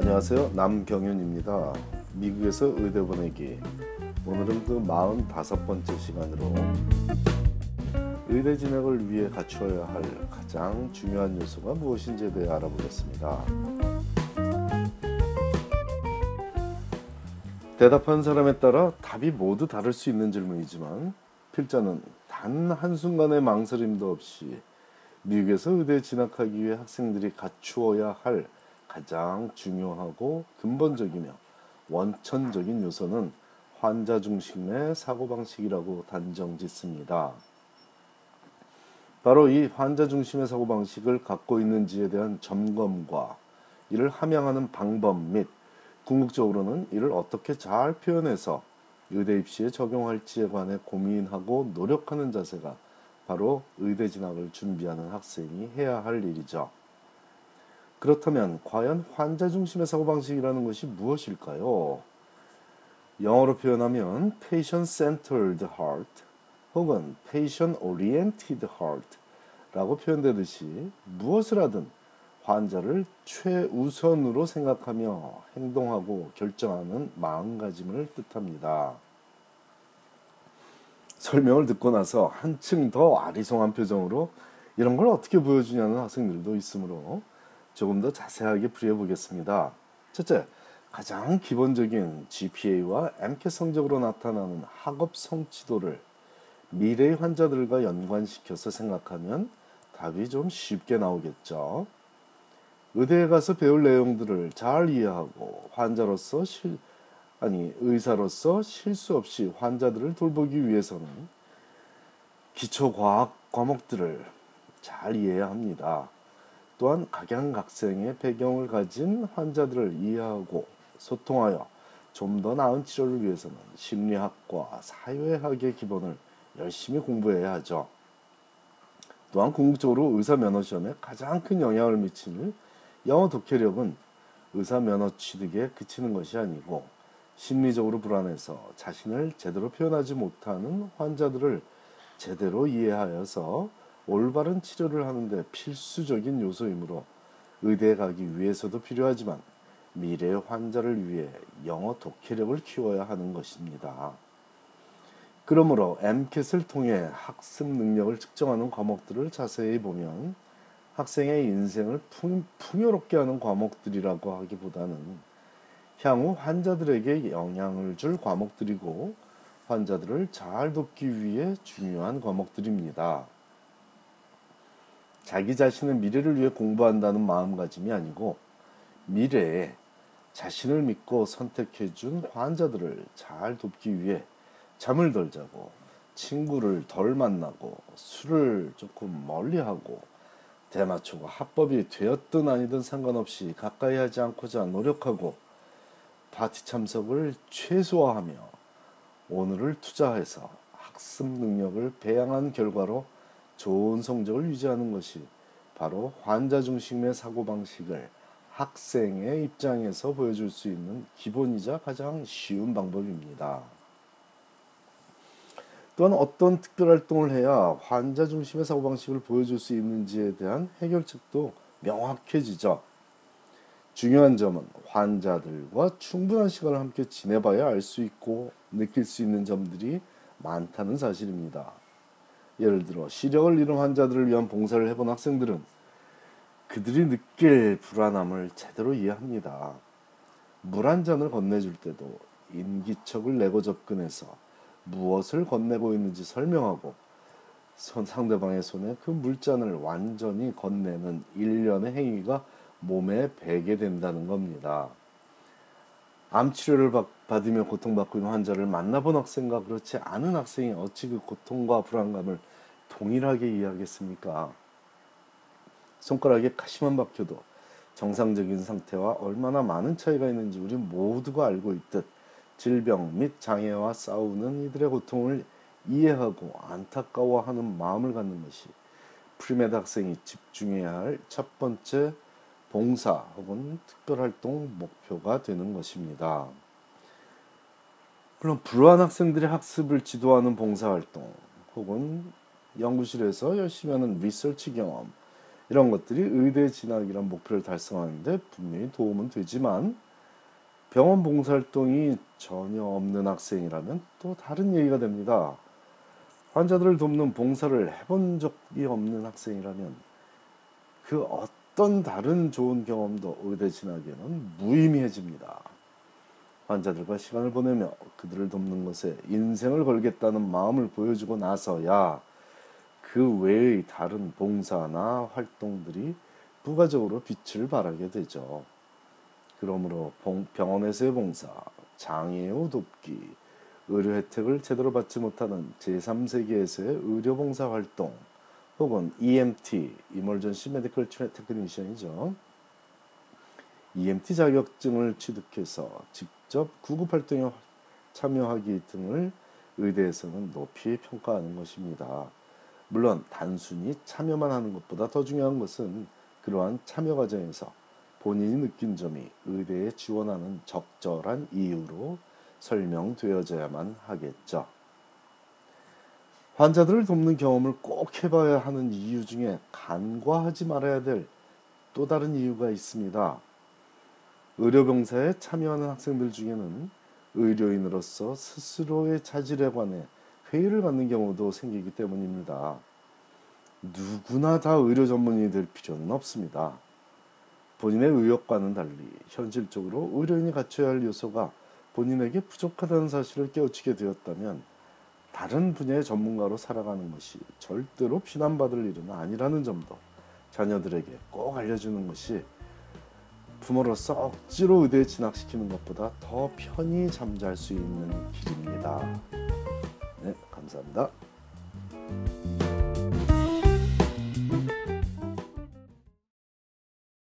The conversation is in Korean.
안녕하세요. 남경윤입니다. 미국에서 의대 보내기. 오늘은 그 45번째 시간으로 의대 진학을 위해 갖추어야 할 가장 중요한 요소가 무엇인지에 대해 알아보겠습니다. 대답한 사람에 따라 답이 모두 다를 수 있는 질문이지만 필자는 단 한순간의 망설임도 없이 미국에서 의대에 진학하기 위해 학생들이 갖추어야 할 가장 중요하고 근본적이며 원천적인 요소는 환자 중심의 사고방식이라고 단정 짓습니다. 바로 이 환자 중심의 사고방식을 갖고 있는지에 대한 점검과 이를 함양하는 방법 및 궁극적으로는 이를 어떻게 잘 표현해서 의대 입시에 적용할지에 관해 고민하고 노력하는 자세가 바로 의대 진학을 준비하는 학생이 해야 할 일이죠. 그렇다면 과연 환자 중심의 사고방식이라는 것이 무엇일까요? 영어로 표현하면 patient centered heart 혹은 patient oriented heart 라고 표현되듯이 무엇을 하든 환자를 최우선으로 생각하며 행동하고 결정하는 마음가짐을 뜻합니다. 설명을 듣고 나서 한층 더 아리송한 표정으로 이런 걸 어떻게 보여주냐는 학생들도 있으므로 조금 더 자세하게 풀이해 보겠습니다. 첫째, 가장 기본적인 GPA와 MCAT 성적으로 나타나는 학업 성취도를 미래의 환자들과 연관시켜서 생각하면 답이 좀 쉽게 나오겠죠. 의대에 가서 배울 내용들을 잘 이해하고 환자로서 실, 아니 의사로서 실수 없이 환자들을 돌보기 위해서는 기초 과학 과목들을 잘 이해해야 합니다. 또한 각양각색의 배경을 가진 환자들을 이해하고 소통하여 좀 더 나은 치료를 위해서는 심리학과 사회학의 기본을 열심히 공부해야 하죠. 또한 궁극적으로 의사 면허 시험에 가장 큰 영향을 미치는 영어 독해력은 의사 면허 취득에 그치는 것이 아니고 심리적으로 불안해서 자신을 제대로 표현하지 못하는 환자들을 제대로 이해하여서 올바른 치료를 하는데 필수적인 요소이므로 의대에 가기 위해서도 필요하지만 미래의 환자를 위해 영어 독해력을 키워야 하는 것입니다. 그러므로 MCAT을 통해 학습 능력을 측정하는 과목들을 자세히 보면 학생의 인생을 풍, 풍요롭게 하는 과목들이라고 하기보다는 향후 환자들에게 영향을 줄 과목들이고 환자들을 잘 돕기 위해 중요한 과목들입니다. 자기 자신의 미래를 위해 공부한다는 마음가짐이 아니고 미래에 자신을 믿고 선택해 준 환자들을 잘 돕기 위해 잠을 덜 자고 친구를 덜 만나고 술을 조금 멀리 하고 대마초가 합법이 되었든 아니든 상관없이 가까이 하지 않고자 노력하고 파티 참석을 최소화하며 오늘을 투자해서 학습 능력을 배양한 결과로 좋은 성적을 유지하는 것이 바로 환자 중심의 사고방식을 학생의 입장에서 보여줄 수 있는 기본이자 가장 쉬운 방법입니다. 또한 어떤 특별 활동을 해야 환자 중심의 사고방식을 보여줄 수 있는지에 대한 해결책도 명확해지죠. 중요한 점은 환자들과 충분한 시간을 함께 지내봐야 알 수 있고 느낄 수 있는 점들이 많다는 사실입니다. 예를 들어 시력을 잃은 환자들을 위한 봉사를 해본 학생들은 그들이 느낄 불안함을 제대로 이해합니다. 물 한 잔을 건네줄 때도 인기척을 내고 접근해서 무엇을 건네고 있는지 설명하고 손 상대방의 손에 그 물잔을 완전히 건네는 일련의 행위가 몸에 배게 된다는 겁니다. 암 치료를 받으며 고통받고 있는 환자를 만나본 학생과 그렇지 않은 학생이 어찌 그 고통과 불안감을 동일하게 이해하겠습니까? 손가락에 가시만 박혀도 정상적인 상태와 얼마나 많은 차이가 있는지 우리 모두가 알고 있듯 질병 및 장애와 싸우는 이들의 고통을 이해하고 안타까워하는 마음을 갖는 것이 pre-med 학생이 집중해야 할 첫 번째 봉사 혹은 특별활동 목표가 되는 것입니다. 물론 불우한 학생들의 학습을 지도하는 봉사활동 혹은 연구실에서 열심히 하는 리서치 경험 이런 것들이 의대 진학이란 목표를 달성하는데 분명히 도움은 되지만 병원 봉사활동이 전혀 없는 학생이라면 또 다른 얘기가 됩니다. 환자들을 돕는 봉사를 해본 적이 없는 학생이라면 그 어떤 다른 좋은 경험도 의대 진학에는 무의미해집니다. 환자들과 시간을 보내며 그들을 돕는 것에 인생을 걸겠다는 마음을 보여주고 나서야 그 외의 다른 봉사나 활동들이 부가적으로 빛을 발하게 되죠. 그러므로 병원에서의 봉사, 장애 후 돕기, 의료 혜택을 제대로 받지 못하는 제3세계에서의 의료 봉사 활동 혹은 EMT, Emergency Medical Technician이죠. EMT 자격증을 취득해서 직접 구급 활동에 참여하기 등을 의대에서는 높이 평가하는 것입니다. 물론 단순히 참여만 하는 것보다 더 중요한 것은 그러한 참여 과정에서 본인이 느낀 점이 의대에 지원하는 적절한 이유로 설명되어져야만 하겠죠. 환자들을 돕는 경험을 꼭 해봐야 하는 이유 중에 간과하지 말아야 될 또 다른 이유가 있습니다. 의료병사에 참여하는 학생들 중에는 의료인으로서 스스로의 자질에 관해 회의를 갖는 경우도 생기기 때문입니다. 누구나 다 의료 전문인이 될 필요는 없습니다. 본인의 의욕과는 달리 현실적으로 의료인이 갖춰야 할 요소가 본인에게 부족하다는 사실을 깨우치게 되었다면 다른 분야의 전문가로 살아가는 것이 절대로 비난받을 일은 아니라는 점도 자녀들에게 꼭 알려주는 것이 부모로서 억지로 의대에 진학시키는 것보다 더 편히 잠잘 수 있는 길입니다. 네, 감사합니다.